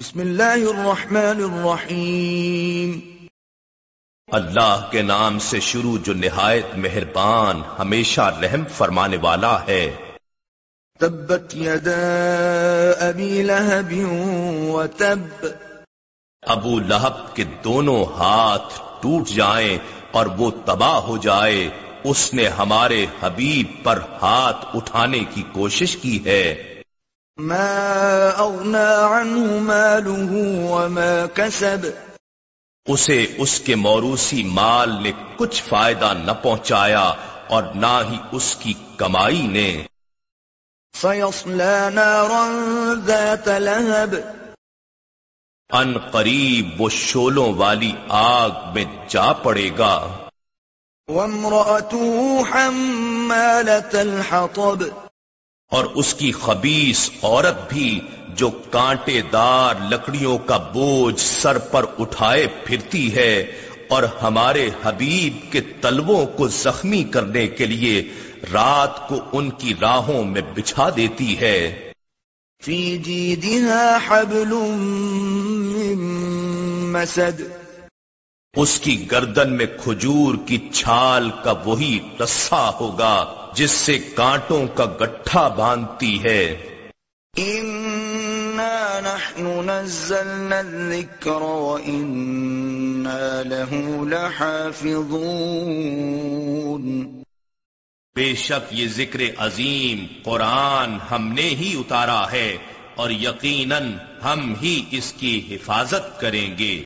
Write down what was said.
بسم اللہ الرحمن الرحیم۔ اللہ کے نام سے شروع جو نہایت مہربان ہمیشہ رحم فرمانے والا ہے۔ تبت یدا ابی لہب و تب۔ ابو لہب کے دونوں ہاتھ ٹوٹ جائیں اور وہ تباہ ہو جائے۔ اس نے ہمارے حبیب پر ہاتھ اٹھانے کی کوشش کی ہے۔ ما اغنا عنه ماله وما كسب. اسے اس کے موروسی مال نے کچھ فائدہ نہ پہنچایا اور نہ ہی اس کی کمائی نے۔ سيصلى نارا ذات لهب. ان قریب وہ شولوں والی آگ میں جا پڑے گا۔ وامرأته حمالة الحطب. اور اس کی خبیص عورت بھی جو کانٹے دار لکڑیوں کا بوجھ سر پر اٹھائے پھرتی ہے اور ہمارے حبیب کے تلووں کو زخمی کرنے کے لیے رات کو ان کی راہوں میں بچھا دیتی ہے۔ فی جیدها حبل من مسد۔ اس کی گردن میں کھجور کی چھال کا وہی رسا ہوگا جس سے کانٹوں کا گٹھا باندھتی ہے۔ نحن نزلنا الذكر وإنا له لحافظون۔ بے شک یہ ذکر عظیم قرآن ہم نے ہی اتارا ہے اور یقیناً ہم ہی اس کی حفاظت کریں گے۔